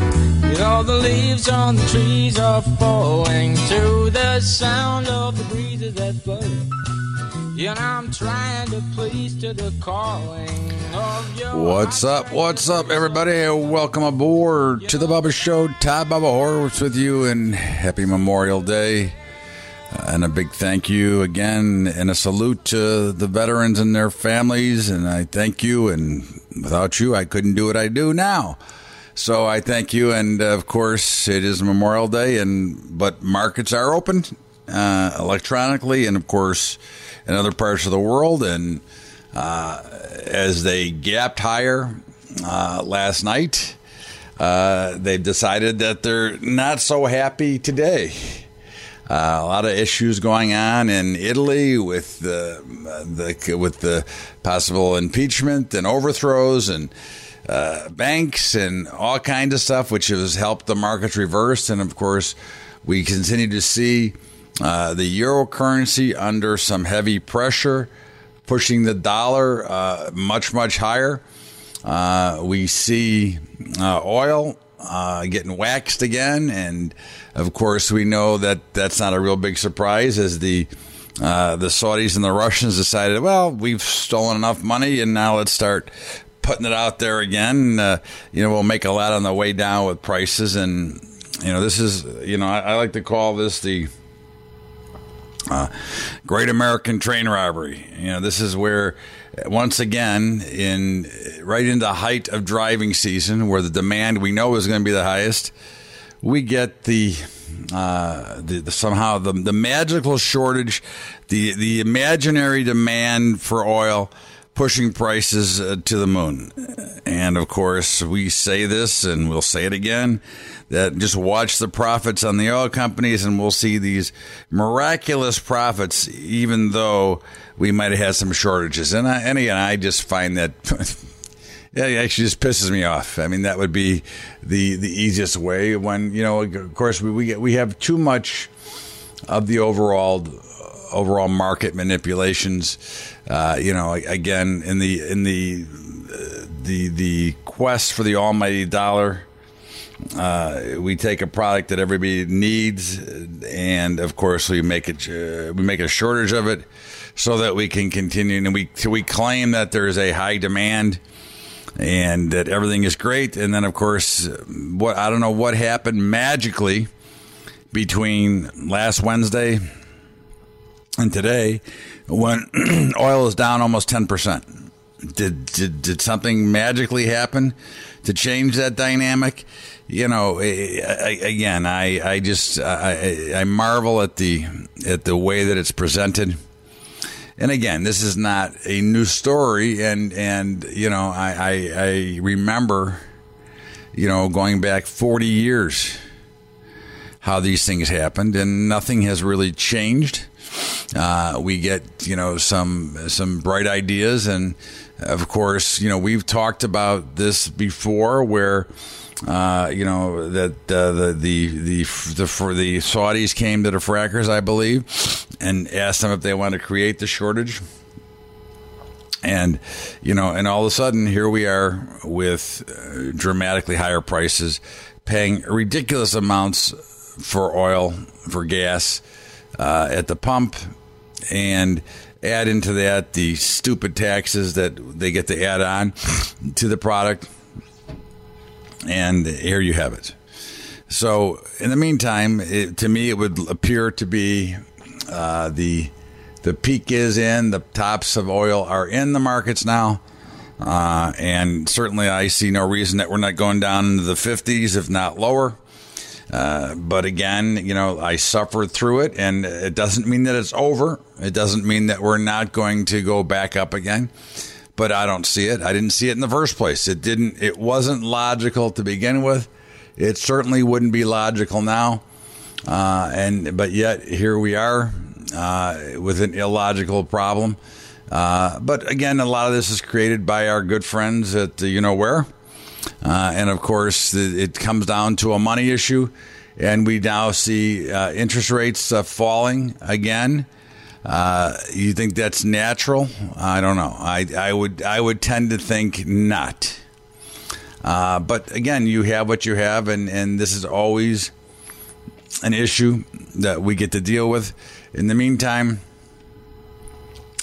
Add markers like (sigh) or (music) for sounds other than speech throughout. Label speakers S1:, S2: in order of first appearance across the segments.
S1: You know the leaves on the trees are falling to the sound of the breezes that blow. And I'm trying to please to the calling
S2: What's up? What's up, everybody? Welcome aboard to the Bubba Show. Todd Bubba Horwitz with you, and happy Memorial Day. Uh, and a big thank you again, and a salute to the veterans and their families. And I thank you, and without you, I couldn't do what I do now. So I thank you, and of course, it is Memorial Day, and but markets are open uh, electronically, and of course, in other parts of the world. And uh, as they gapped higher uh, last night, uh, they've decided that they're not so happy today. Uh, a lot of issues going on in Italy with the, the with the possible impeachment and overthrows and uh, banks and all kinds of stuff, which has helped the markets reverse. And of course, we continue to see uh, the euro currency under some heavy pressure, pushing the dollar uh, much, much higher. Uh, we see uh, oil uh, getting waxed again. And of course, we know that that's not a real big surprise as the uh, the Saudis and the Russians decided, well, we've stolen enough money and now let's start putting it out there again. Uh, you know, we'll make a lot on the way down with prices. And, you know, this is, you know, I, I like to call this the uh, Great American Train Robbery. You know, this is where once again in right in the height of driving season, where the demand we know is going to be the highest, we get the. Uh, the, the, somehow the the magical shortage, the the imaginary demand for oil, pushing prices uh, to the moon. And of course, we say this and we'll say it again that just watch the profits on the oil companies and we'll see these miraculous profits, even though we might have had some shortages. And, I, and again, I just find that. (laughs) Yeah, it actually just pisses me off. I mean, that would be the the easiest way. When you know, of course, we we, we have too much of the overall overall market manipulations. Uh, you know, again, in the in the the the quest for the almighty dollar. Uh, we take a product that everybody needs, and of course we make it uh, we make a shortage of it, so that we can continue. And we we claim that there is a high demand, and that everything is great. And then of course, what I don't know what happened magically between last Wednesday and today, when (clears throat) oil is down almost ten percent, did, did did something magically happen to change that dynamic? You know, again, I I just I, I marvel at the at the way that it's presented. And again, this is not a new story, and and you know, I I, I remember, you know, going back forty years, how these things happened, and nothing has really changed uh, we get you know some some bright ideas, and of course you know we've talked about this before, where. Uh, you know that uh, the, the the the for the Saudis came to the frackers, I believe, and asked them if they want to create the shortage. And you know, and all of a sudden, here we are with uh, dramatically higher prices, paying ridiculous amounts for oil, for gas, uh, at the pump, and add into that the stupid taxes that they get to add on to the product. And here you have it. So, in the meantime, it, to me, it would appear to be uh, the the peak is in. The tops of oil are in the markets now. Uh, and certainly, I see no reason that we're not going down into the 50s, if not lower. Uh, but again, you know, I suffered through it, and it doesn't mean that it's over. It doesn't mean that we're not going to go back up again. But I don't see it. I didn't see it in the first place. It didn't. It wasn't logical to begin with. It certainly wouldn't be logical now, uh, and but yet here we are uh, with an illogical problem. Uh, but again, a lot of this is created by our good friends at you know where, uh, and of course it comes down to a money issue, and we now see uh, interest rates uh, falling again. Uh, you think that's natural? I don't know. I, I would I would tend to think not. Uh, but again, you have what you have, and, and this is always an issue that we get to deal with. In the meantime,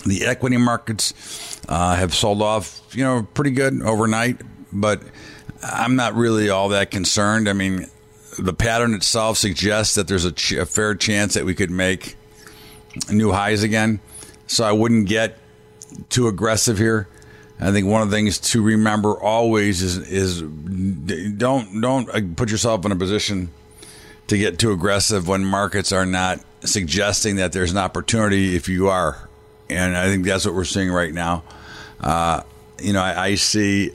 S2: the equity markets uh, have sold off, you know, pretty good overnight, but I'm not really all that concerned. I mean, the pattern itself suggests that there's a, ch- a fair chance that we could make new highs again. So I wouldn't get too aggressive here. I think one of the things to remember always is is don't don't put yourself in a position to get too aggressive when markets are not suggesting that there's an opportunity if you are, and I think that's what we're seeing right now. Uh, you know, I, I, see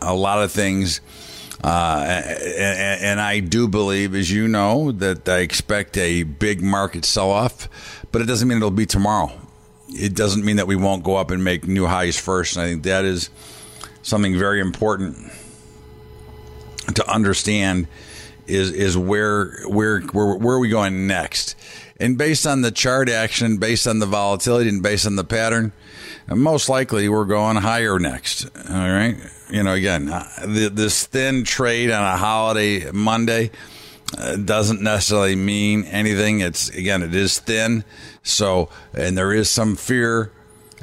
S2: a lot of things, uh, and, and I do believe, as you know, that I expect a big market sell off but it doesn't mean it'll be tomorrow. It doesn't mean that we won't go up and make new highs first. And I think that is something very important to understand is is where where where where are we going next? And based on the chart action, based on the volatility, and based on the pattern, most likely we're going higher next. All right, you know, again, uh, this thin trade on a holiday Monday uh, doesn't necessarily mean anything. It's again, it is thin. So, and there is some fear.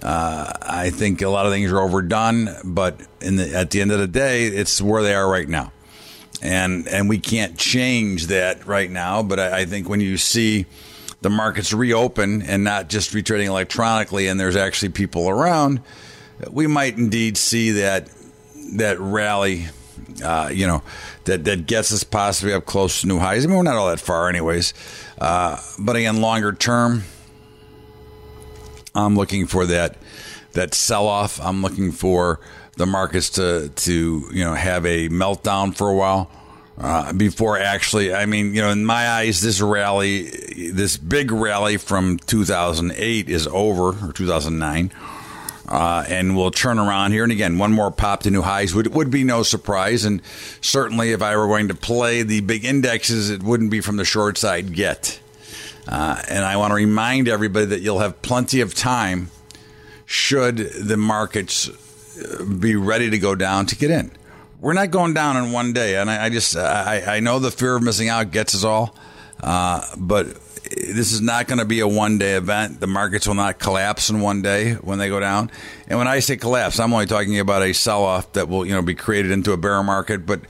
S2: Uh, I think a lot of things are overdone, but the, at the end of the day, it's where they are right now, and and we can't change that right now. But I, I think when you see the markets reopen and not just be trading electronically, and there's actually people around, we might indeed see that that rally uh, you know, that, that gets us possibly up close to new highs. I mean, we're not all that far, anyways. Uh, but again, longer term, I'm looking for that that sell off. I'm looking for the markets to to you know have a meltdown for a while. Uh, before actually, I mean, you know, in my eyes, this rally, this big rally from 2008 is over, or 2009 uh, and we'll turn around here. And again, one more pop to new highs would would be no surprise. And certainly, if I were going to play the big indexes, it wouldn't be from the short side yet. Uh, and I want to remind everybody that you'll have plenty of time should the markets uh, be ready to go down to get in. We're not going down in one day, and I, I just I, I know the fear of missing out gets us all, uh, but this is not going to be a one day event. The markets will not collapse in one day when they go down. And when I say collapse, I'm only talking about a sell off that will you know be created into a bear market. But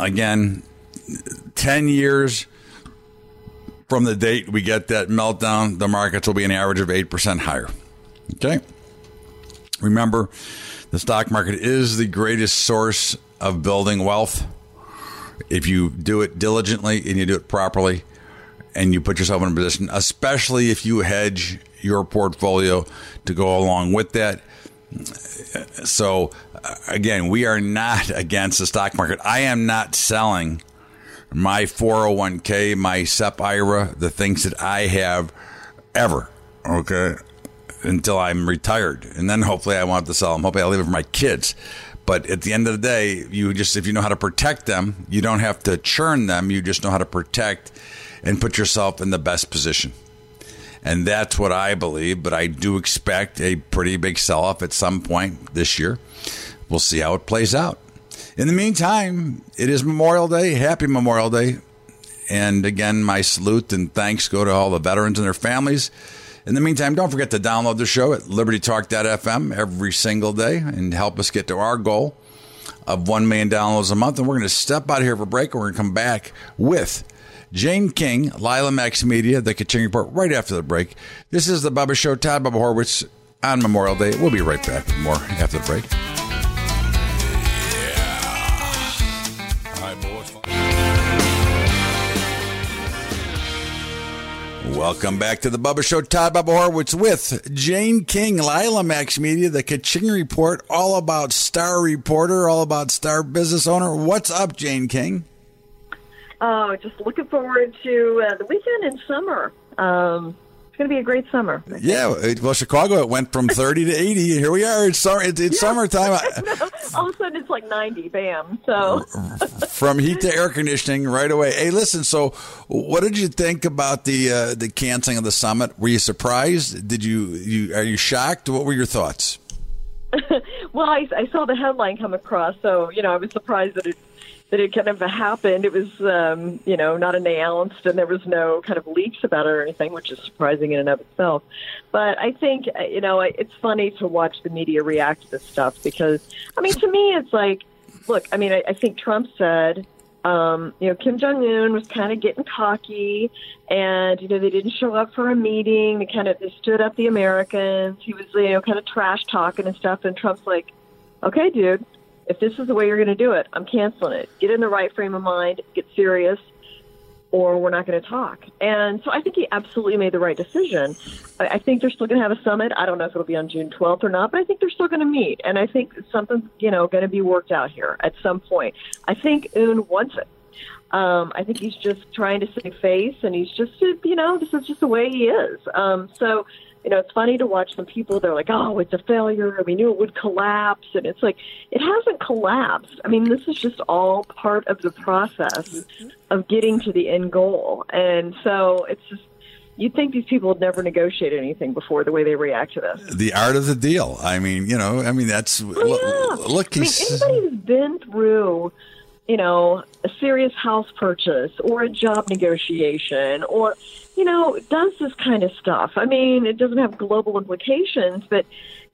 S2: again, ten years from the date we get that meltdown, the markets will be an average of eight percent higher. Okay. Remember, the stock market is the greatest source of building wealth if you do it diligently and you do it properly and you put yourself in a position, especially if you hedge your portfolio to go along with that. So, again, we are not against the stock market. I am not selling my 401k, my SEP IRA, the things that I have ever, okay, until I'm retired. And then hopefully I want to sell them. Hopefully I'll leave it for my kids. But at the end of the day, you just, if you know how to protect them, you don't have to churn them. You just know how to protect and put yourself in the best position. And that's what I believe, but I do expect a pretty big sell off at some point this year. We'll see how it plays out. In the meantime, it is Memorial Day. Happy Memorial Day. And again, my salute and thanks go to all the veterans and their families. In the meantime, don't forget to download the show at libertytalk.fm every single day and help us get to our goal of 1 million downloads a month. And we're going to step out of here for a break we're going to come back with Jane King, Lila Max Media, The continuing Report, right after the break. This is The Bubba Show. Todd Bubba Horwitz on Memorial Day. We'll be right back with more after the break. Welcome back to the Bubba Show. Todd Bubba Horwitz with Jane King, Lila Max Media, the Kaching Report, all about Star Reporter, all about Star Business Owner. What's up, Jane King?
S3: Oh, just looking forward to uh, the weekend and summer. Um, it's going to be a great summer.
S2: Yeah, well, Chicago it went from thirty to eighty. Here we are. It's summer. It's, it's yeah. summertime. (laughs)
S3: All of a sudden, it's like ninety. Bam. So (laughs)
S2: from heat to air conditioning right away. Hey, listen. So, what did you think about the uh, the canceling of the summit? Were you surprised? Did you you are you shocked? What were your thoughts? (laughs)
S3: well, I, I saw the headline come across, so you know I was surprised that it that it kind of happened. It was, um, you know, not announced, and there was no kind of leaks about it or anything, which is surprising in and of itself. But I think, you know, it's funny to watch the media react to this stuff because, I mean, to me, it's like, look, I mean, I, I think Trump said, um, you know, Kim Jong Un was kind of getting cocky, and you know they didn't show up for a meeting. They kind of they stood up the Americans. He was you know kind of trash talking and stuff. And Trump's like, okay, dude, if this is the way you're going to do it, I'm canceling it. Get in the right frame of mind, get serious, or we're not going to talk. And so I think he absolutely made the right decision. I think they're still going to have a summit. I don't know if it'll be on June 12th or not, but I think they're still going to meet. And I think something's, you know, going to be worked out here at some point. I think Un wants it. Um, I think he's just trying to save face, and he's just, you know, this is just the way he is. Um, so you know, it's funny to watch some people. They're like, "Oh, it's a failure. We knew it would collapse," and it's like it hasn't collapsed. I mean, this is just all part of the process of getting to the end goal, and so it's just. You'd think these people would never negotiate anything before the way they react to this.
S2: The art of the deal. I mean, you know, I mean, that's
S3: oh, yeah. look. I mean, anybody who's been through you know, a serious house purchase or a job negotiation or you know, does this kind of stuff. I mean, it doesn't have global implications, but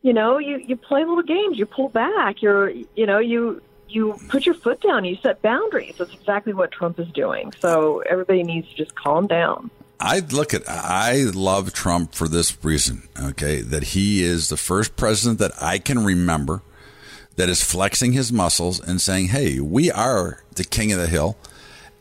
S3: you know, you you play little games, you pull back, you're you know, you you put your foot down, you set boundaries. That's exactly what Trump is doing. So everybody needs to just calm down.
S2: I look at I love Trump for this reason, okay? That he is the first president that I can remember that is flexing his muscles and saying, "Hey, we are the king of the hill."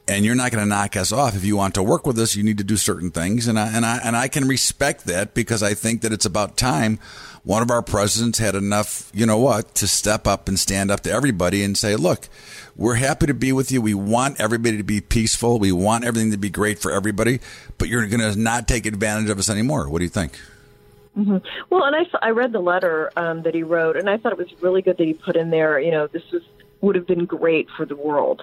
S2: and you're not going to knock us off. If you want to work with us, you need to do certain things, and I and I and I can respect that because I think that it's about time one of our presidents had enough, you know what, to step up and stand up to everybody and say, "Look, we're happy to be with you. We want everybody to be peaceful. We want everything to be great for everybody, but you're going to not take advantage of us anymore." What do you think?
S3: Mm-hmm. Well, and I, I read the letter um, that he wrote, and I thought it was really good that he put in there. You know, this was would have been great for the world.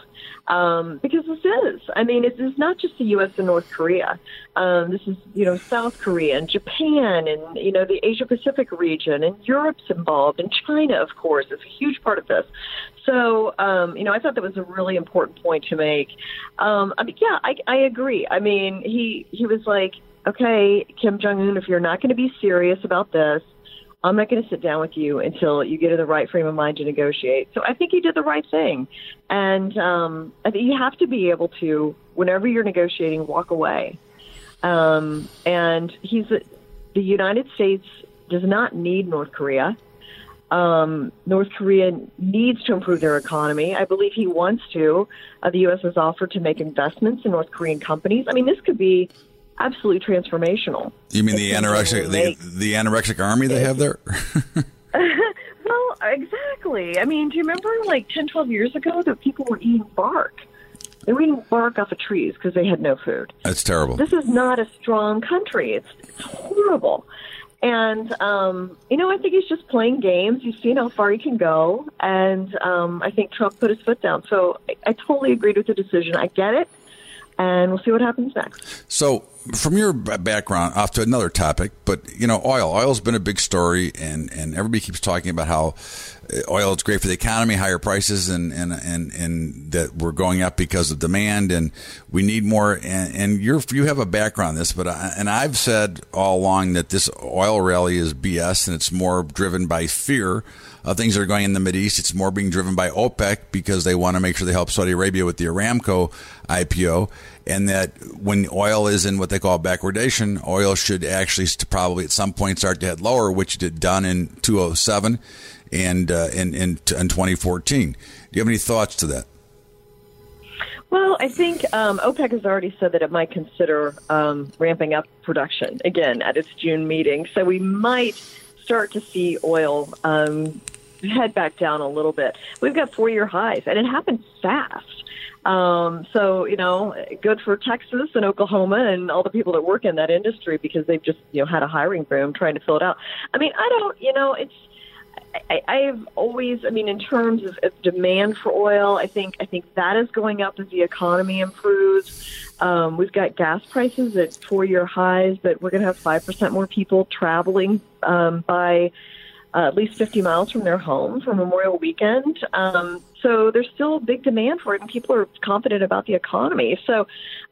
S3: Um, because this is, I mean, it is not just the U.S. and North Korea. Um, this is, you know, South Korea and Japan and, you know, the Asia Pacific region and Europe's involved and China, of course, is a huge part of this. So, um, you know, I thought that was a really important point to make. Um, I mean, yeah, I, I agree. I mean, he, he was like, okay, Kim Jong Un, if you're not going to be serious about this, I'm not going to sit down with you until you get in the right frame of mind to negotiate. So I think you did the right thing. And um, I think you have to be able to, whenever you're negotiating, walk away. Um, and he's the United States does not need North Korea. Um, North Korea needs to improve their economy. I believe he wants to. Uh, the U.S. has offered to make investments in North Korean companies. I mean, this could be absolutely transformational.
S2: You mean the anorexic the, the anorexic army they have there? (laughs) (laughs)
S3: well, exactly. I mean, do you remember like 10, 12 years ago that people were eating bark? They were eating bark off of trees because they had no food.
S2: That's terrible.
S3: This is not a strong country. It's, it's horrible. And um, you know, I think he's just playing games. He's seen how far he can go, and um, I think Trump put his foot down. So I, I totally agreed with the decision. I get it, and we'll see what happens next.
S2: So from your background, off to another topic, but you know, oil. Oil's been a big story, and, and everybody keeps talking about how uh, oil is great for the economy, higher prices, and and and, and that we're going up because of demand, and we need more. And, and you're you have a background in this, but I, and I've said all along that this oil rally is BS, and it's more driven by fear of things that are going in the Mid East. It's more being driven by OPEC because they want to make sure they help Saudi Arabia with the Aramco IPO and that when oil is in what they call backwardation, oil should actually probably at some point start to head lower, which it done in 2007 and uh, in, in, in 2014. Do you have any thoughts to that?
S3: Well, I think um, OPEC has already said that it might consider um, ramping up production again at its June meeting. So we might start to see oil um, head back down a little bit. We've got four year highs, and it happened fast. Um, so you know, good for Texas and Oklahoma and all the people that work in that industry because they've just you know had a hiring boom trying to fill it out. I mean, I don't, you know, it's. I, I've always, I mean, in terms of, of demand for oil, I think I think that is going up as the economy improves. Um, we've got gas prices at four-year highs, but we're going to have five percent more people traveling um, by uh, at least 50 miles from their home for Memorial Weekend. Um, so there's still big demand for it, and people are confident about the economy. So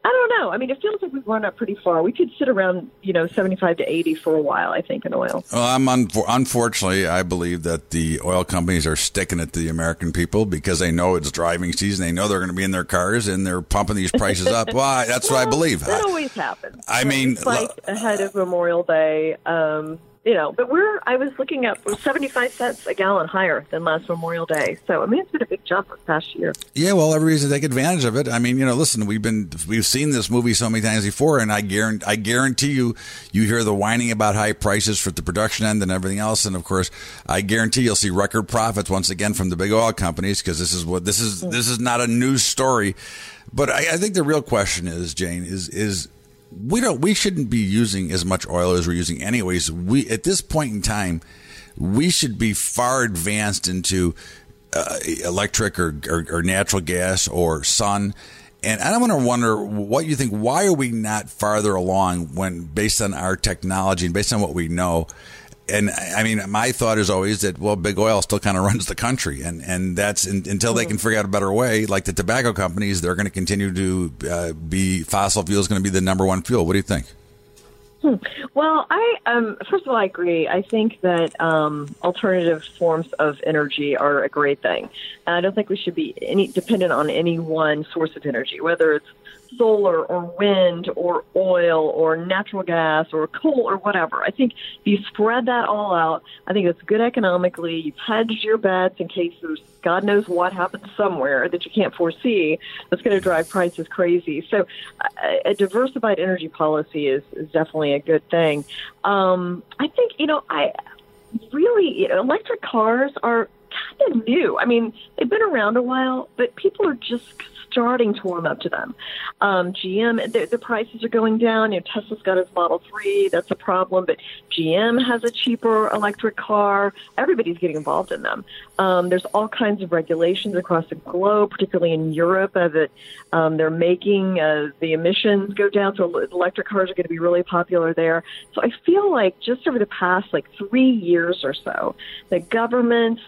S3: I don't know. I mean, it feels like we've run up pretty far. We could sit around, you know, 75 to 80 for a while, I think, in oil.
S2: Well, I'm un- unfortunately, I believe that the oil companies are sticking it to the American people because they know it's driving season. They know they're going to be in their cars and they're pumping these prices up. (laughs) Well, that's
S3: well,
S2: what I believe.
S3: That always happens.
S2: I mean,
S3: like ahead of Memorial Day. Um, you know, but we're, I was looking up, we're 75 cents a gallon higher than last Memorial Day. So, I mean, it's been a big jump this past year.
S2: Yeah, well, everybody's to take advantage of it. I mean, you know, listen, we've been, we've seen this movie so many times before, and I guarantee, I guarantee you, you hear the whining about high prices for the production end and everything else. And of course, I guarantee you'll see record profits once again from the big oil companies because this is what, this is, this is not a news story. But I, I think the real question is, Jane, is, is, we don't we shouldn't be using as much oil as we're using anyways we at this point in time we should be far advanced into uh, electric or, or, or, natural gas or sun and I want to wonder what you think. Why are we not farther along when, based on our technology and based on what we know, and I mean, my thought is always that well, big oil still kind of runs the country, and and that's in, until they can figure out a better way. Like the tobacco companies, they're going to continue to uh, be fossil fuel is going to be the number one fuel. What do you think?
S3: Hmm. Well, I um, first of all, I agree. I think that um, alternative forms of energy are a great thing. And I don't think we should be any dependent on any one source of energy, whether it's solar or wind or oil or natural gas or coal or whatever. I think if you spread that all out, I think it's good economically. You've hedged your bets in case there's God knows what happens somewhere that you can't foresee that's going to drive prices crazy. So a, a diversified energy policy is, is definitely a good thing. Um, I think, you know, I really, you know, electric cars are kind of new. I mean, they've been around a while, but people are just starting to warm up to them. Um, GM, the, the prices are going down. You know, Tesla's got its Model 3. That's a problem. But GM has a cheaper electric car. Everybody's getting involved in them. Um, there's all kinds of regulations across the globe, particularly in Europe, uh, that um, they're making uh, the emissions go down. So electric cars are going to be really popular there. So I feel like just over the past like three years or so, the governments,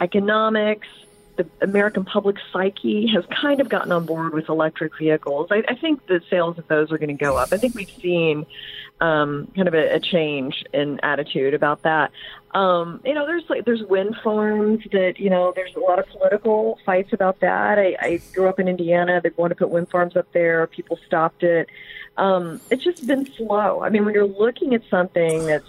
S3: economics, the American public psyche has kind of gotten on board with electric vehicles. I, I think the sales of those are going to go up. I think we've seen um, kind of a, a change in attitude about that. Um, you know, there's like there's wind farms that you know there's a lot of political fights about that. I, I grew up in Indiana. They wanted to put wind farms up there. People stopped it. Um, it's just been slow. I mean, when you're looking at something that's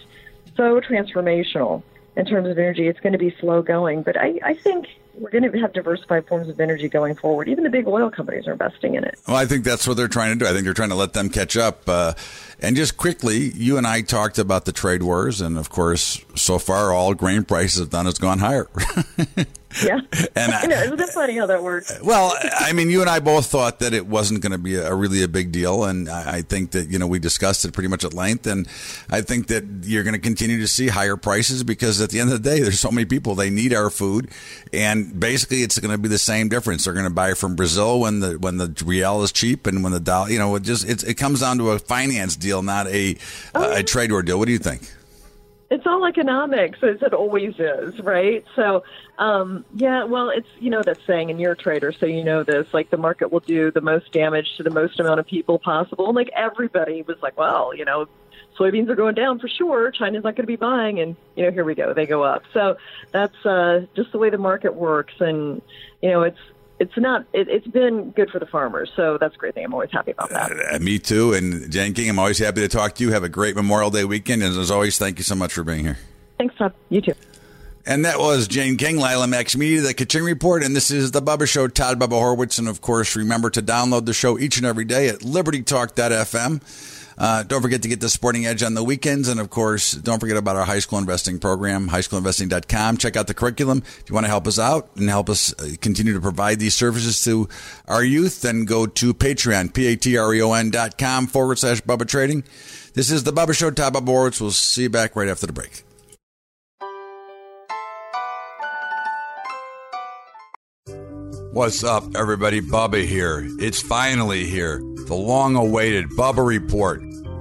S3: so transformational in terms of energy, it's going to be slow going. But I, I think we're going to have diversified forms of energy going forward. Even the big oil companies are investing in it.
S2: Well, I think that's what they're trying to do. I think they're trying to let them catch up. Uh, and just quickly, you and I talked about the trade wars, and of course, so far, all grain prices have done is gone higher. (laughs)
S3: Yeah, (laughs) and I, I know isn't it funny how that works?
S2: Uh, well, I mean, you and I both thought that it wasn't going to be a, a, really a big deal, and I, I think that you know we discussed it pretty much at length, and I think that you're going to continue to see higher prices because at the end of the day, there's so many people they need our food, and basically it's going to be the same difference. They're going to buy from Brazil when the when the real is cheap, and when the dollar, you know, it just it comes down to a finance deal, not a oh, a trade war deal. What do you think?
S3: It's all economics, as it always is, right? So, um, yeah, well, it's you know that saying, and you're a trader, so you know this. Like the market will do the most damage to the most amount of people possible. And like everybody was like, well, you know, soybeans are going down for sure. China's not going to be buying, and you know, here we go, they go up. So that's uh, just the way the market works, and you know, it's it's not it, has been good for the farmers. So that's a great thing. I'm always happy about that.
S2: Uh, me too. And jane king i'm always happy to talk to you. Have a great memorial day weekend. And as always thank you so much for being here.
S3: Thanks Todd. you too.
S2: And that was Jane King, Lila Max Media, the Kaching Report. And this is the Bubba Show, Todd Bubba Horwitz. And of course, remember to download the show each and every day at libertytalk.fm. Uh, don't forget to get the sporting edge on the weekends. And of course, don't forget about our high school investing program, highschoolinvesting.com. Check out the curriculum. If you want to help us out and help us uh, continue to provide these services to our youth, then go to Patreon, P-A-T-R-E-O-N dot com forward slash Bubba Trading. This is the Bubba Show, Todd Bubba Horwitz. We'll see you back right after the break. What's up, everybody? Bubba here. It's finally here. The long awaited Bubba Report,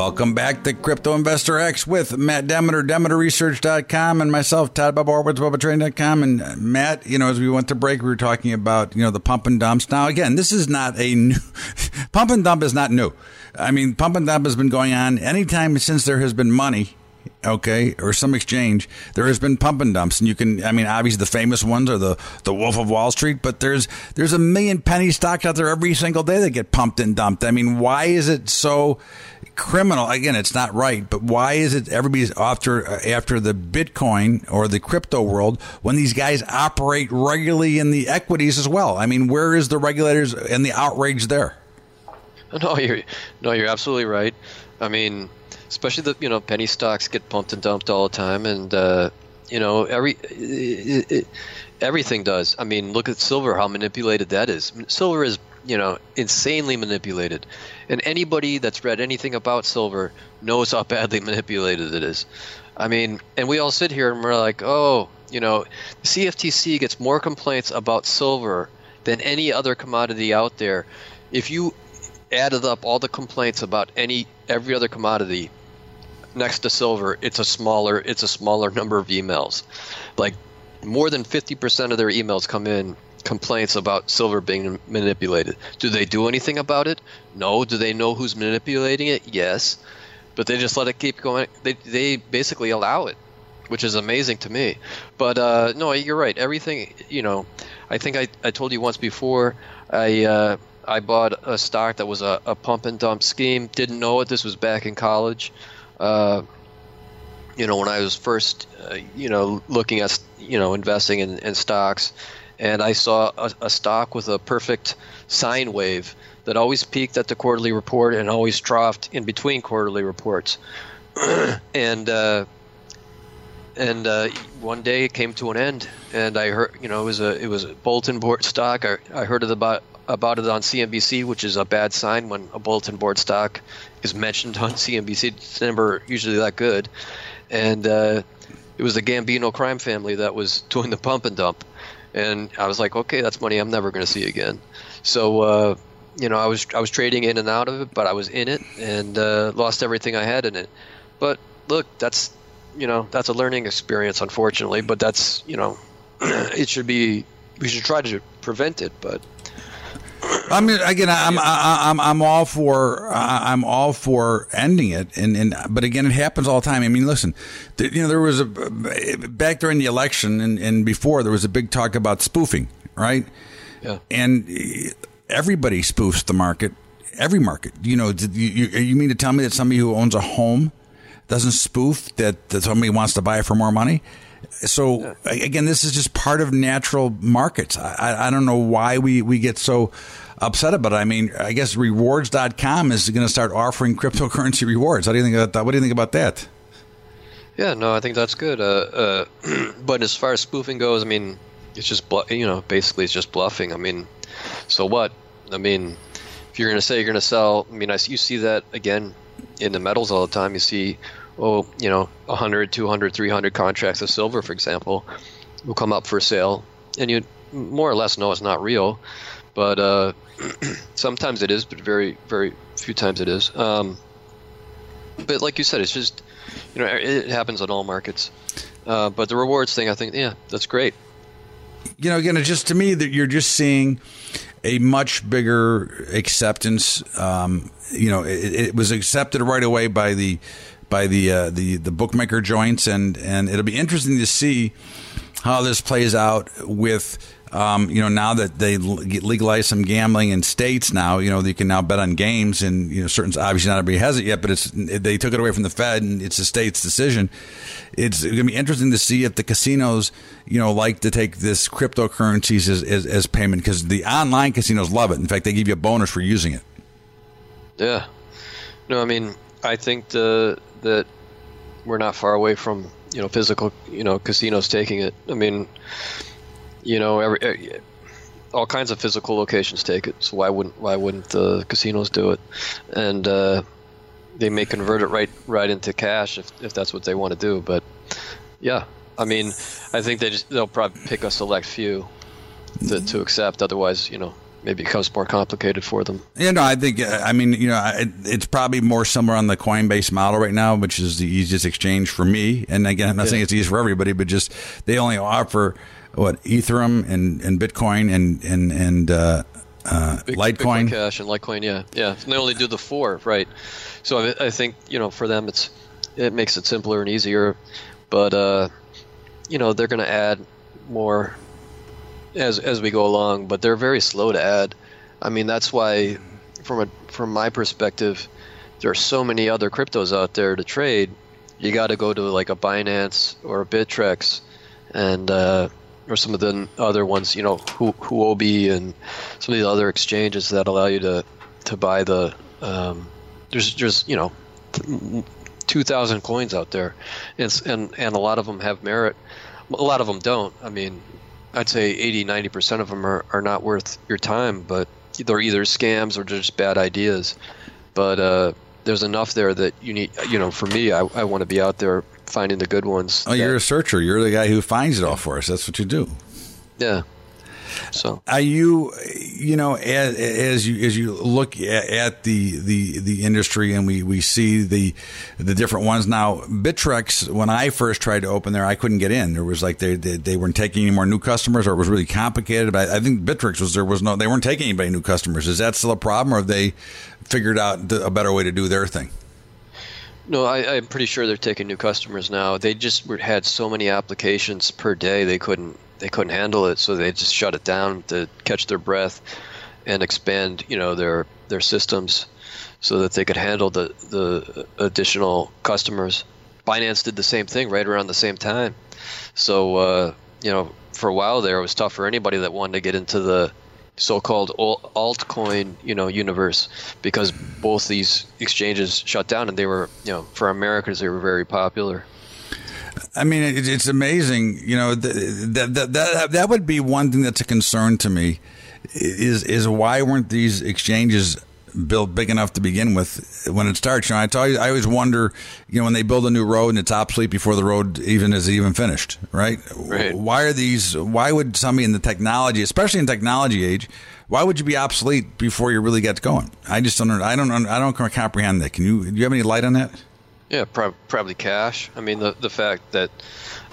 S2: Welcome back to Crypto Investor X with Matt Demeter, DemeterResearch.com, and myself, Todd Bubba Horwitz, BubbaTrading.com. And uh, Matt, you know, as we went to break, we were talking about, you know, the pump and dumps. Now, again, this is not a new, (laughs) pump and dump is not new. I mean, pump and dump has been going on anytime since there has been money okay, or some exchange, there has been pump and dumps, and you can. I mean, obviously the famous ones are the the Wolf of Wall Street, but there's there's a million penny stocks out there every single day that get pumped and dumped. I mean, why is it so criminal? Again, it's not right, but why is it everybody's after after the Bitcoin or the crypto world when these guys operate regularly in the equities as well? I mean, where is the regulators and the outrage there? (laughs)
S4: No, you're no, you're absolutely right. I mean, especially the you know penny stocks get pumped and dumped all the time, and uh, you know every it, it, everything does. I mean, look at silver, how manipulated that is. Silver is you know insanely manipulated, and anybody that's read anything about silver knows how badly (laughs) manipulated it is. I mean, and we all sit here and we're like, oh, you know, CFTC gets more complaints about silver than any other commodity out there. If you added up all the complaints about any every other commodity next to silver, it's a smaller it's a smaller number of emails. Like more than 50% of their emails come in complaints about silver being manipulated. Do they do anything about it? No. Do they know who's manipulating it? Yes. But they just let it keep going. They they basically allow it, which is amazing to me. But uh, no, you're right. Everything, you know, I think I, I told you once before. I uh, I bought a stock that was a, a pump and dump scheme. Didn't know it. This was back in college. Uh, you know, when I was first, uh, you know, looking at, you know, investing in, in stocks, and I saw a, a, stock with a perfect sine wave that always peaked at the quarterly report and always troughed in between quarterly reports. (clears throat) and uh, and uh, one day it came to an end, and I heard, you know, it was a it was a bulletin board stock. I, I heard about about it on CNBC, which is a bad sign when a bulletin board stock is mentioned on CNBC. It's never usually that good. And uh, it was the Gambino crime family that was doing the pump and dump. And I was like, okay, that's money I'm never going to see again. So, uh, you know, I was I was trading in and out of it, but I was in it and uh, lost everything I had in it. But look, that's you know that's a learning experience, unfortunately. But that's you know, (clears throat) it should be we should try to prevent it, but
S2: I mean, again, I'm I'm I'm all for I'm all for ending it, and and but again, it happens all the time. I mean, listen, you know, there was a back during the election and and before there was a big talk about spoofing, right?
S4: Yeah.
S2: And everybody spoofs the market, every market. You know, you you mean to tell me that somebody who owns a home doesn't spoof that, that somebody wants to buy it for more money? So again, this is just part of natural markets. I, I don't know why we, we get so upset about it. I mean, I guess rewards.com is going to start offering cryptocurrency rewards. How do you think about that? What do you think about that?
S4: Yeah, no, I think that's good. Uh, uh, (clears throat) but as far as spoofing goes, I mean, it's just you know basically it's just bluffing. I mean, so what? I mean, if you're going to say you're going to sell, I mean, I you see that again in the metals all the time. You see, oh, you know, 100, 200, 300 contracts of silver, for example, will come up for sale, and you more or less know it's not real, but uh, (clears throat) sometimes it is, but very, very few times it is. Um, but like you said, it's just you know it, happens in all markets. Uh, but the rewards thing, I think, yeah, that's great.
S2: You know, again, it's just to me that you're just seeing a much bigger acceptance. Um, you know, it, it, was accepted right away by the by the uh, the the bookmaker joints, and and it'll be interesting to see how this plays out with um, you know, now that they legalize some gambling in states now, you know, you can now bet on games and, you know, certain, obviously not everybody has it yet, but it's, they took it away from the Fed and it's the state's decision. It's going to be interesting to see if the casinos, you know, like to take this cryptocurrencies as, as, as payment because the online casinos love it. In fact, they give you a bonus for using it.
S4: Yeah. No, I mean, I think the, that we're not far away from, you know, physical, you know, casinos taking it. I mean, you know, every, eh, all kinds of physical locations take it. So why wouldn't why wouldn't the casinos do it? And uh, they may convert it right right into cash if, if that's what they want to do. But yeah, I mean, I think they just they'll probably pick a select few to, to accept. Otherwise, you know, maybe it becomes more complicated for them.
S2: Yeah, no, I think uh, I mean you know it, it's probably more somewhere on the Coinbase model right now, which is the easiest exchange for me. And again, I'm not yeah. saying it's easy for everybody, but just they only offer what Ethereum and, and Bitcoin and and and uh, uh, Litecoin,
S4: Bitcoin Cash and Litecoin. Yeah, yeah. And they only do the four, right? So I, I, think you know for them it's it makes it simpler and easier, but uh, you know they're going to add more as as we go along, but they're very slow to add. I mean that's why from a from my perspective, there are so many other cryptos out there to trade. You got to go to like a Binance or a Bittrex, and uh, or some of the other ones, you know, Huobi and some of the other exchanges that allow you to to buy the. Um, there's there's you know, two thousand coins out there, and and and a lot of them have merit. A lot of them don't. I mean, I'd say 80, 90 percent of them are, are not worth your time, but they're either scams or just bad ideas. But uh, there's enough there that you need. You know, for me, I, I want to be out there finding the good ones.
S2: Oh, that, you're a searcher. You're the guy who finds it all for us. That's what you do.
S4: Yeah. So
S2: are you, you know, as, as you as you look at, at, the, the the industry and we, we see the the different ones now. Bittrex, when I first tried to open there, I couldn't get in. There was like they they, they weren't taking any more new customers, or it was really complicated. But I, I think Bittrex was there was no they weren't taking anybody new customers. Is that still a problem, or have they figured out a better way to do their thing?
S4: No, I, am pretty sure they're taking new customers now. They just were, had so many applications per day they couldn't they couldn't handle it, so they just shut it down to catch their breath and expand, you know, their their systems so that they could handle the the additional customers. Binance did the same thing right around the same time. So uh, you know, for a while there, it was tough for anybody that wanted to get into the so-called altcoin, you know, universe because both these exchanges shut down and they were, you know, for Americans they were very popular.
S2: I mean, it's amazing. You know, that that that that would be one thing that's a concern to me. Is is why weren't these exchanges built big enough to begin with when it starts. You know, I tell you, I always wonder, you know, when they build a new road and it's obsolete before the road even is even finished, right?
S4: right?
S2: Why are these? Why would somebody in the technology, especially in technology age, why would you be obsolete before you really get going? I just don't. I don't. I don't comprehend that. Can you? Do you have any light on that?
S4: Yeah, probably cash. I mean, the the fact that,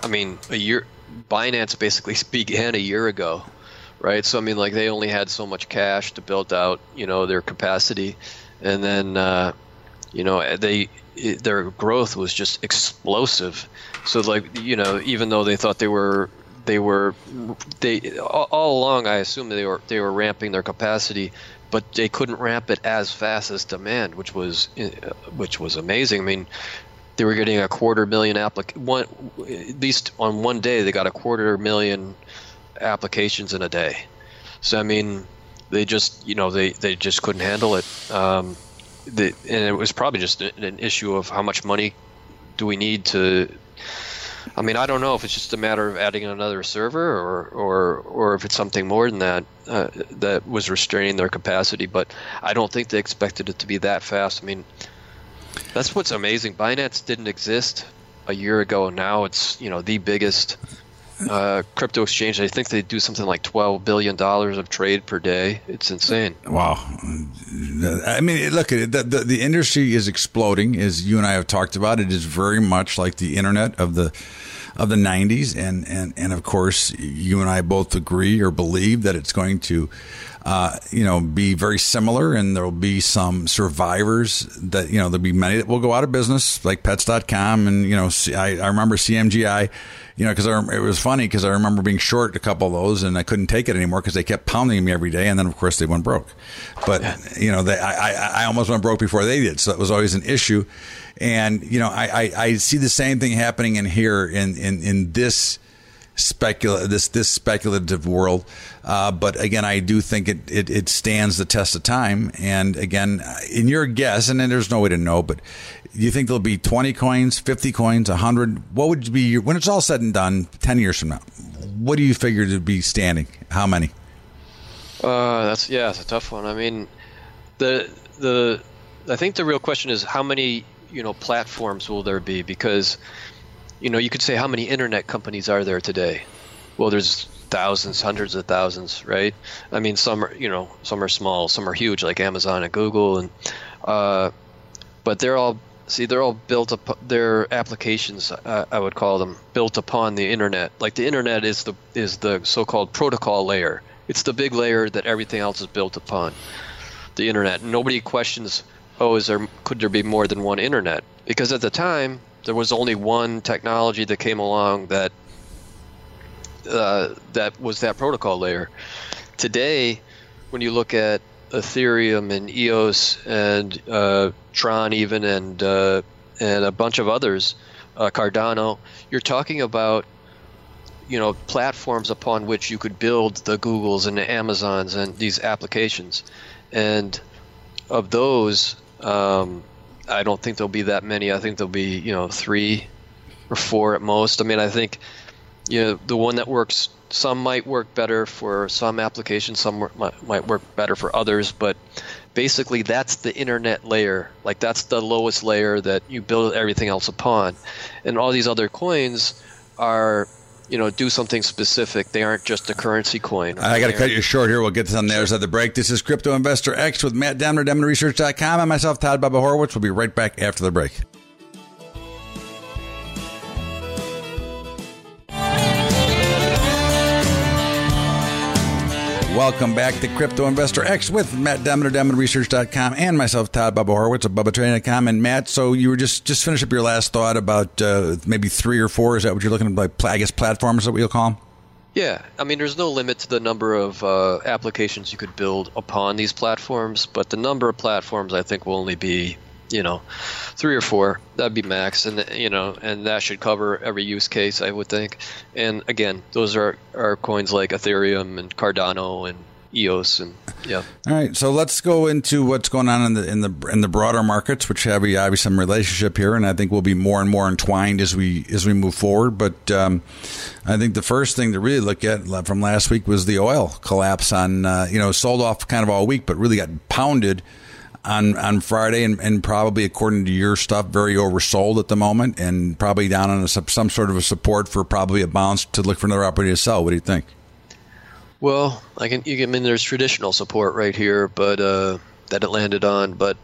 S4: I mean, a year, Binance basically (laughs) began a year ago right? So I mean, like they only had so much cash to build out, you know, their capacity, and then uh, you know they their growth was just explosive. So like you know, even though they thought they were they were they all, all along, I assume they were they were ramping their capacity, but they couldn't ramp it as fast as demand, which was uh, which was amazing. I mean, they were getting a quarter million applic one at least on one day they got a quarter million applications in a day. So I mean, they just you know they they just couldn't handle it. Um, the, and it was probably just an issue of how much money do we need to. I mean, I don't know if it's just a matter of adding another server or or or if it's something more than that uh, that was restraining their capacity. But I don't think they expected it to be that fast. I mean, that's what's amazing. Binance didn't exist a year ago. Now it's you know the biggest uh, crypto exchange. I think they do something like twelve billion dollars of trade per day. It's insane.
S2: Wow. I mean, look, at the, the the industry is exploding, as you and I have talked about. It is very much like the internet of the of the 90s and, and, and of course you and I both agree or believe that it's going to uh, you know, be very similar, and there will be some survivors that you know there'll be many that will go out of business, like Pets.com, and you know, I, I remember CMGI, you know, because it was funny because I remember being short a couple of those, and I couldn't take it anymore because they kept pounding me every day, and then of course they went broke. But you know, they, I, I, I almost went broke before they did, so it was always an issue. And you know, I, I, I see the same thing happening in here in in in this specula this this speculative world. Uh, but again, I do think it, it, it stands the test of time. And again, in your guess, and then there's no way to know, but you think there'll be 20 coins, 50 coins, 100? What would be your, when it's all said and done, 10 years from now? What do you figure to be standing? How many?
S4: Uh, that's yeah, it's a tough one. I mean, the the I think the real question is how many you know platforms will there be because you know, you could say how many internet companies are there today? Well, there's thousands, hundreds of thousands, right? I mean, some are, you know, some are small, some are huge, like Amazon and Google, and uh, but they're all see, they're all built up. Their applications, uh, I would call them, built upon the internet. Like the internet is the is the so-called protocol layer. It's the big layer that everything else is built upon. The internet. Nobody questions, oh, is there could there be more than one internet? Because at the time, there was only one technology that came along that uh, that was that protocol layer. Today, when you look at Ethereum and EOS and uh, Tron, even and uh, and a bunch of others, uh, Cardano, you're talking about you know platforms upon which you could build the Googles and the Amazons and these applications, and of those. Um, I don't think there'll be that many. I think there'll be you know three or four at most. I mean, I think you know the one that works. Some might work better for some applications. Some work, might, might work better for others. But basically, that's the internet layer. Like that's the lowest layer that you build everything else upon, and all these other coins are you know, do something specific. They aren't just a currency coin.
S2: I got to cut you short here. We'll get this on the other side of the break. This is Crypto Investor X with Matt Demeter, DemeterResearch.com, and myself, Todd Bubba Horwitz. We'll be right back after the break. Welcome back to Crypto Investor X with Matt Demeter, DemeterResearch.com, and myself, Todd Bubba Horwitz of BubbaTrading.com. And Matt, so you were just just finish up your last thought about uh, maybe three or four. Is that what you're looking at? Like, I guess platforms that we'll call them?
S4: Yeah, I mean, there's no limit to the number of uh, applications you could build upon these platforms, but the number of platforms I think will only be you know, three or four. That'd be max, and you know, and that should cover every use case, I would think. And again, those are are coins like Ethereum and Cardano and EOS and yeah.
S2: All right, so let's go into what's going on in the in the in the broader markets, which have obviously some relationship here, and I think we'll be more and more entwined as we as we move forward. But um, I think the first thing to really look at from last week was the oil collapse on uh, you know sold off kind of all week, but really got pounded on on Friday, and, and, probably according to your stuff, very oversold at the moment, and probably down on a, some sort of a support for probably a bounce to look for another opportunity to sell. What do you think?
S4: Well, I can. You, I mean, there's traditional support right here, but uh, that it landed on, but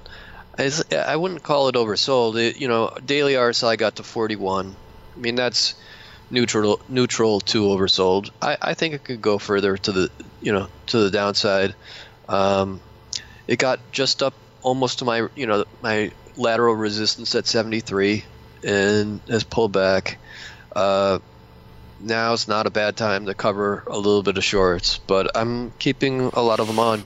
S4: I, I wouldn't call it oversold. It, you know, daily RSI got to 41. I mean, that's neutral neutral to oversold. I, I think it could go further to the you know to the downside. Um, it got just up almost to my you know my lateral resistance at 73 and has pulled back. Uh, now it's not a bad time to cover a little bit of shorts, but I'm keeping a lot of them on.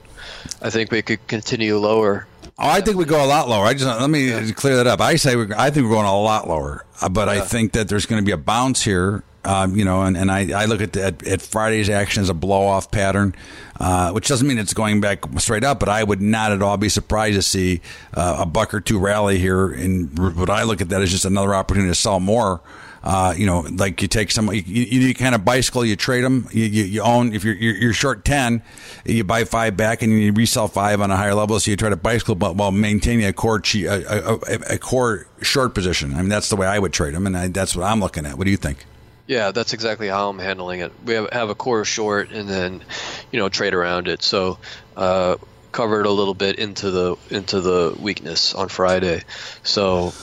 S4: I think we could continue lower.
S2: Oh, I think we go a lot lower. I just let me yeah. clear that up. I say we, I think we're going a lot lower, uh, but yeah. I think that there's going to be a bounce here Um, you know, and, and I, I look at, the, at, at Friday's action as a blow off pattern, uh, which doesn't mean it's going back straight up, but I would not at all be surprised to see uh, a buck or two rally here. And what I look at that as just another opportunity to sell more. Uh, you know, like you take some, you, you, you, kind of bicycle, you trade them, you, you, you own, if you're, you're, you're, short 10, you buy five back and you resell five on a higher level. So you try to bicycle, but while maintaining a core, a, a, a core short position. I mean, that's the way I would trade them. And I, that's what I'm looking at. What do you think?
S4: Yeah, that's exactly how I'm handling it. We have, have a core short and then, you know, trade around it. So, uh, covered a little bit into the into the weakness on Friday. So,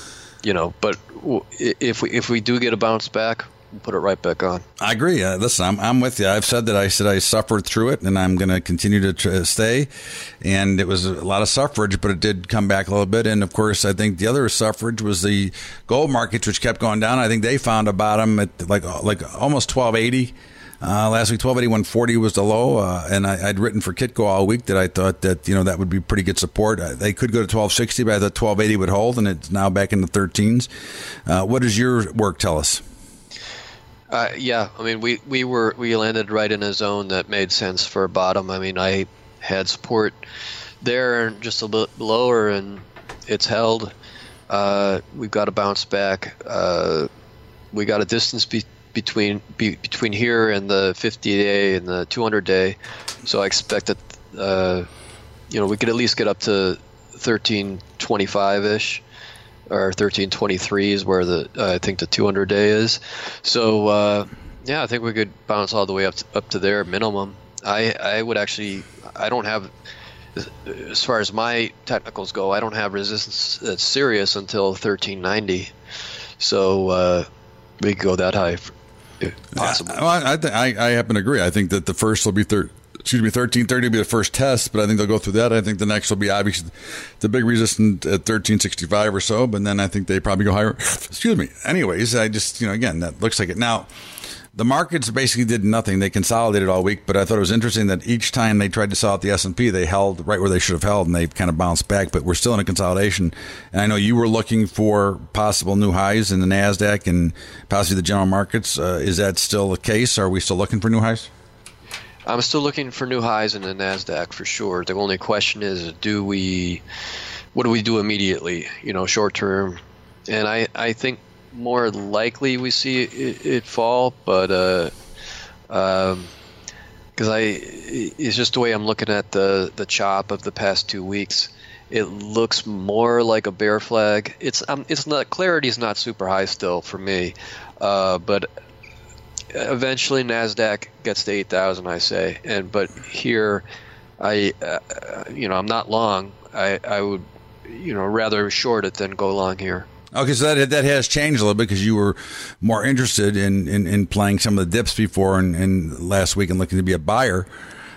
S4: you know, but if we if we do get a bounce back, we'll put it right back on.
S2: I agree. Uh, listen, I'm, I'm with you. I've said that I said I suffered through it, and I'm going to continue to tr- stay. And it was a lot of suffrage, but it did come back a little bit. And of course, I think the other suffrage was the gold markets, which kept going down. I think they found a bottom at like like almost 1280. Uh, last week, 1281.40 was the low, uh, and I, would written for Kitco all week that I thought that you know that would be pretty good support. Uh, they could go to 1260, but I thought 1280 would hold, and it's now back in the 13s. Uh, what does your work tell us?
S4: Uh, yeah, I mean, we, we were we landed right in a zone that made sense for bottom. I mean, I had support there and just a bit lower, and it's held. Uh, we've got to bounce back. Uh, we got a distance be- between be- between here and the 50 day and the 200 day, so I expect that uh, you know we could at least get up to 1325 ish or 1323 is where the uh, I think the 200 day is. So uh, yeah, I think we could bounce all the way up to, up to there minimum. I I would actually I don't have as far as my technicals go, I don't have resistance that's serious until 1390. So uh, we could go that high, if possible.
S2: I, th- I, I happen to agree. I think that the first will be third excuse me, thirteen thirty will be the first test, but I think they'll go through that. I think the next will be obviously the big resistance at thirteen sixty five or so, but then I think they probably go higher. excuse me. Anyways, I just you know again that looks like it now. The markets basically did nothing. They consolidated all week, but I thought it was interesting that each time they tried to sell out the S and P, they held right where they should have held, and they kind of bounced back. But we're still in a consolidation. And I know you were looking for possible new highs in the Nasdaq and possibly the general markets. Uh, is that still the case? Are we still looking for new highs?
S4: I'm still looking for new highs in the Nasdaq for sure. The only question is, do we, what do we do immediately? You know, short term, and I I think more likely we see it, it fall, but uh, um, because I it's just the way I'm looking at the the chop of the past two weeks. It looks more like a bear flag. It's um, it's not clarity is not super high still for me, uh, but eventually Nasdaq gets to eight thousand, I say, and but here, I, uh, you know, I'm not long. I I would, you know, rather short it than go long here.
S2: Okay, so that that has changed a little because you were more interested in, in, in playing some of the dips before and, and last week and looking to be a buyer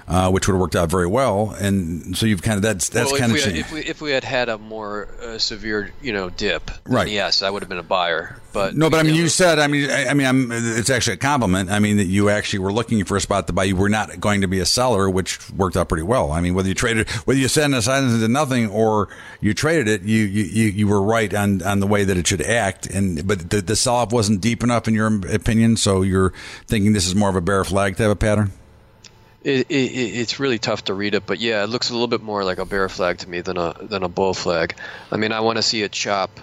S2: uh, which would have worked out very well. And so you've kind of that's that's well, kind of
S4: had, if we if we had had a more uh, severe you know dip,
S2: right?
S4: Yes, I would have been a buyer. But
S2: no, but I mean, you said, I mean, I, I mean, I'm, it's actually a compliment. I mean, that you actually were looking for a spot to buy. You were not going to be a seller, which worked out pretty well. I mean, whether you traded, whether you sent a silence into nothing or you traded it, you, you, you were right on, on the way that it should act. And, but the, the sell off wasn't deep enough in your opinion. So you're thinking this is more of a bear flag type of pattern?
S4: It, it, it's really tough to read it, but yeah, it looks a little bit more like a bear flag to me than a than a bull flag. I mean, I want to see a chop.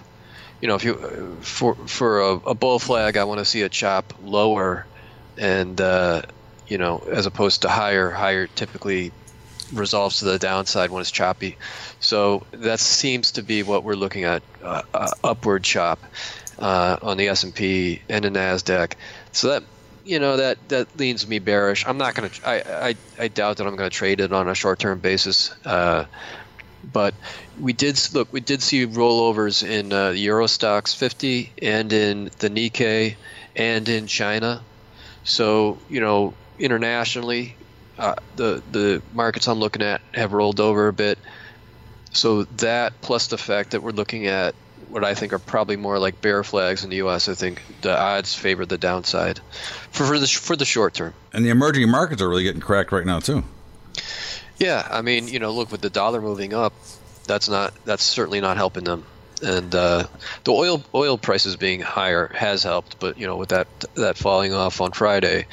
S4: You know, if you for for a, a bull flag, I want to see a chop lower, and uh, you know, as opposed to higher. Higher typically resolves to the downside when it's choppy. So that seems to be what we're looking at: uh, uh, upward chop uh, on the S and P and the Nasdaq. So that you know that that leans me bearish. I'm not going to. I, I doubt that I'm going to trade it on a short term basis. Uh, but we did look. We did see rollovers in uh, Stoxx 50 and in the Nikkei and in China. So you know internationally, uh, the the markets I'm looking at have rolled over a bit. So that plus the fact that we're looking at what I think are probably more like bear flags in the U.S. I think the odds favor the downside for, for the for the short term.
S2: And the emerging markets are really getting cracked right now too.
S4: Yeah, I mean, you know, look with the dollar moving up, that's not that's certainly not helping them. and uh, the oil oil prices being higher has helped. But you know, with that that falling off on Friday,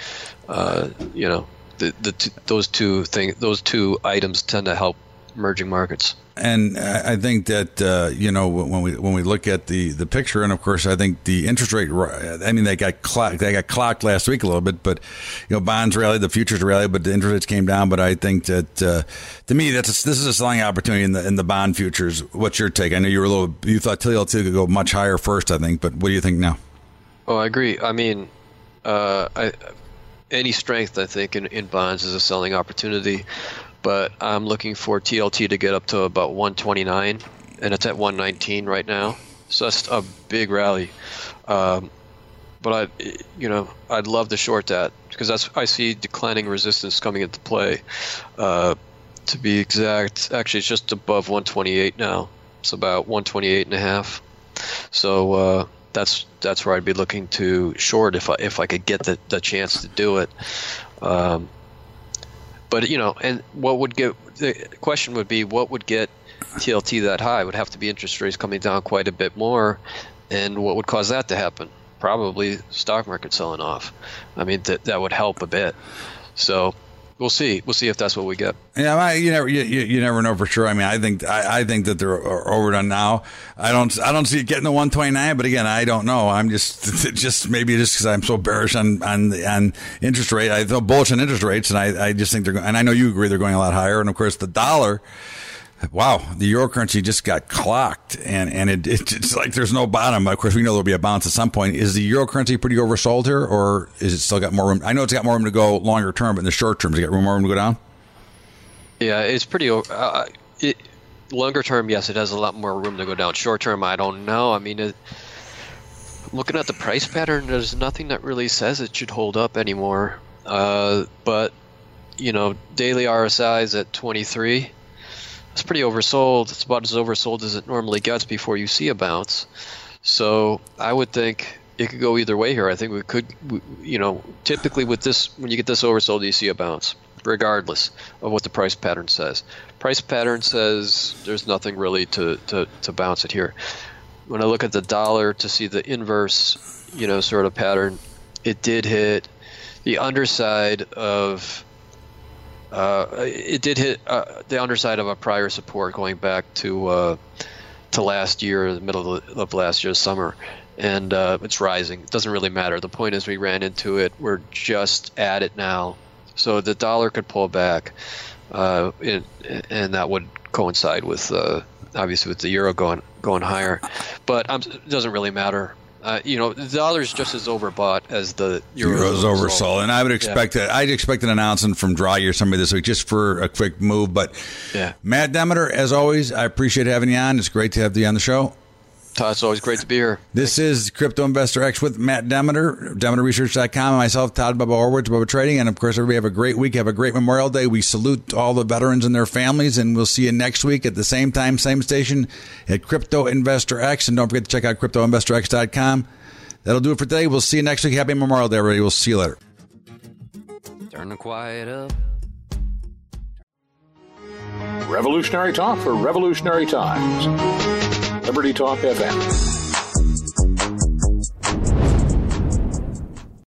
S4: uh, you know, the, the t- those two thing those two items tend to help emerging markets.
S2: And I think that uh, you know when we when we look at the, the picture, and of course I think the interest rate. I mean they got clocked, they got clocked last week a little bit, but you know bonds rallied, the futures rallied, but the interest rates came down. But I think that uh, to me that's a, this is a selling opportunity in the in the bond futures. What's your take? I know you were a little you thought TLT could go much higher first, I think, but what do you think now?
S4: Oh, I agree. I mean, uh, I, any strength I think in, in bonds is a selling opportunity but I'm looking for TLT to get up to about 129, and it's at 119 right now. So that's a big rally. Um, but I, you know, I'd love to short that because that's I see declining resistance coming into play. Uh, to be exact, actually, it's just above 128 now. It's about 128 and a half. So uh, that's that's where I'd be looking to short if I if I could get the, the chance to do it. Um, but you know, and what would get the question would be what would get TLT that high? It would have to be interest rates coming down quite a bit more, and what would cause that to happen? Probably stock market selling off. I mean, that that would help a bit. So we'll see. We'll see if that's what we get.
S2: Yeah, I, you never you, you never know for sure. I mean, I think I, I think that they're overdone now. I don't I don't see it getting to 129, but again, I don't know. I'm just (laughs) just maybe just because I'm so bearish on on on interest rate. I feel bullish on interest rates, and I I just think they're. And I know you agree they're going a lot higher. And of course, the dollar wow, the euro currency just got clocked, and and it, it's like there's no bottom. Of course, we know there'll be a bounce at some point. Is the euro currency pretty oversold here, or is it still got more room? I know it's got more room to go longer term, but in the short term, does it got room more room to go down?
S4: Yeah, it's pretty. Uh, it, longer term, yes, it has a lot more room to go down. Short term, I don't know. I mean, it, looking at the price pattern, there's nothing that really says it should hold up anymore. Uh, but you know, daily RSI is at 23 it's pretty oversold. It's about as oversold as it normally gets before you see a bounce. So I would think it could go either way here. I think we could, you know, typically with this, when you get this oversold, you see a bounce, regardless of what the price pattern says. Price pattern says there's nothing really to, to, to bounce it here. When I look at the dollar to see the inverse, you know, sort of pattern, it did hit the underside of uh, it did hit uh, the underside of a prior support going back to uh, to last year, the middle of last year's summer, and uh, it's rising. It doesn't really matter. The point is, we ran into it. We're just at it now, so the dollar could pull back, uh, it, and that would coincide with obviously with the euro going going higher. But um, it doesn't really matter. Uh, you know, the dollar's just as overbought as the
S2: euro's, euro's oversold, and I would expect yeah. that. I'd expect an announcement from Draghi or somebody this week just for a quick move. But
S4: yeah,
S2: Matt Demeter, as always, I appreciate having you on. It's great to have you on the show.
S4: Todd, it's always great to be here.
S2: This Thanks. is Crypto Investor X with Matt Demeter, DemeterResearch.com, and myself, Todd Bubba Horwitz, Bubba Trading. And of course, everybody have a great week. Have a great Memorial Day. We salute all the veterans and their families, and we'll see you next week at the same time, same station at Crypto Investor X. And don't forget to check out CryptoInvestorX.com. That'll do it for today. We'll see you next week. Happy Memorial Day, everybody. We'll see you later. Turn the quiet up.
S5: Revolutionary talk for revolutionary times. Liberty Talk FM.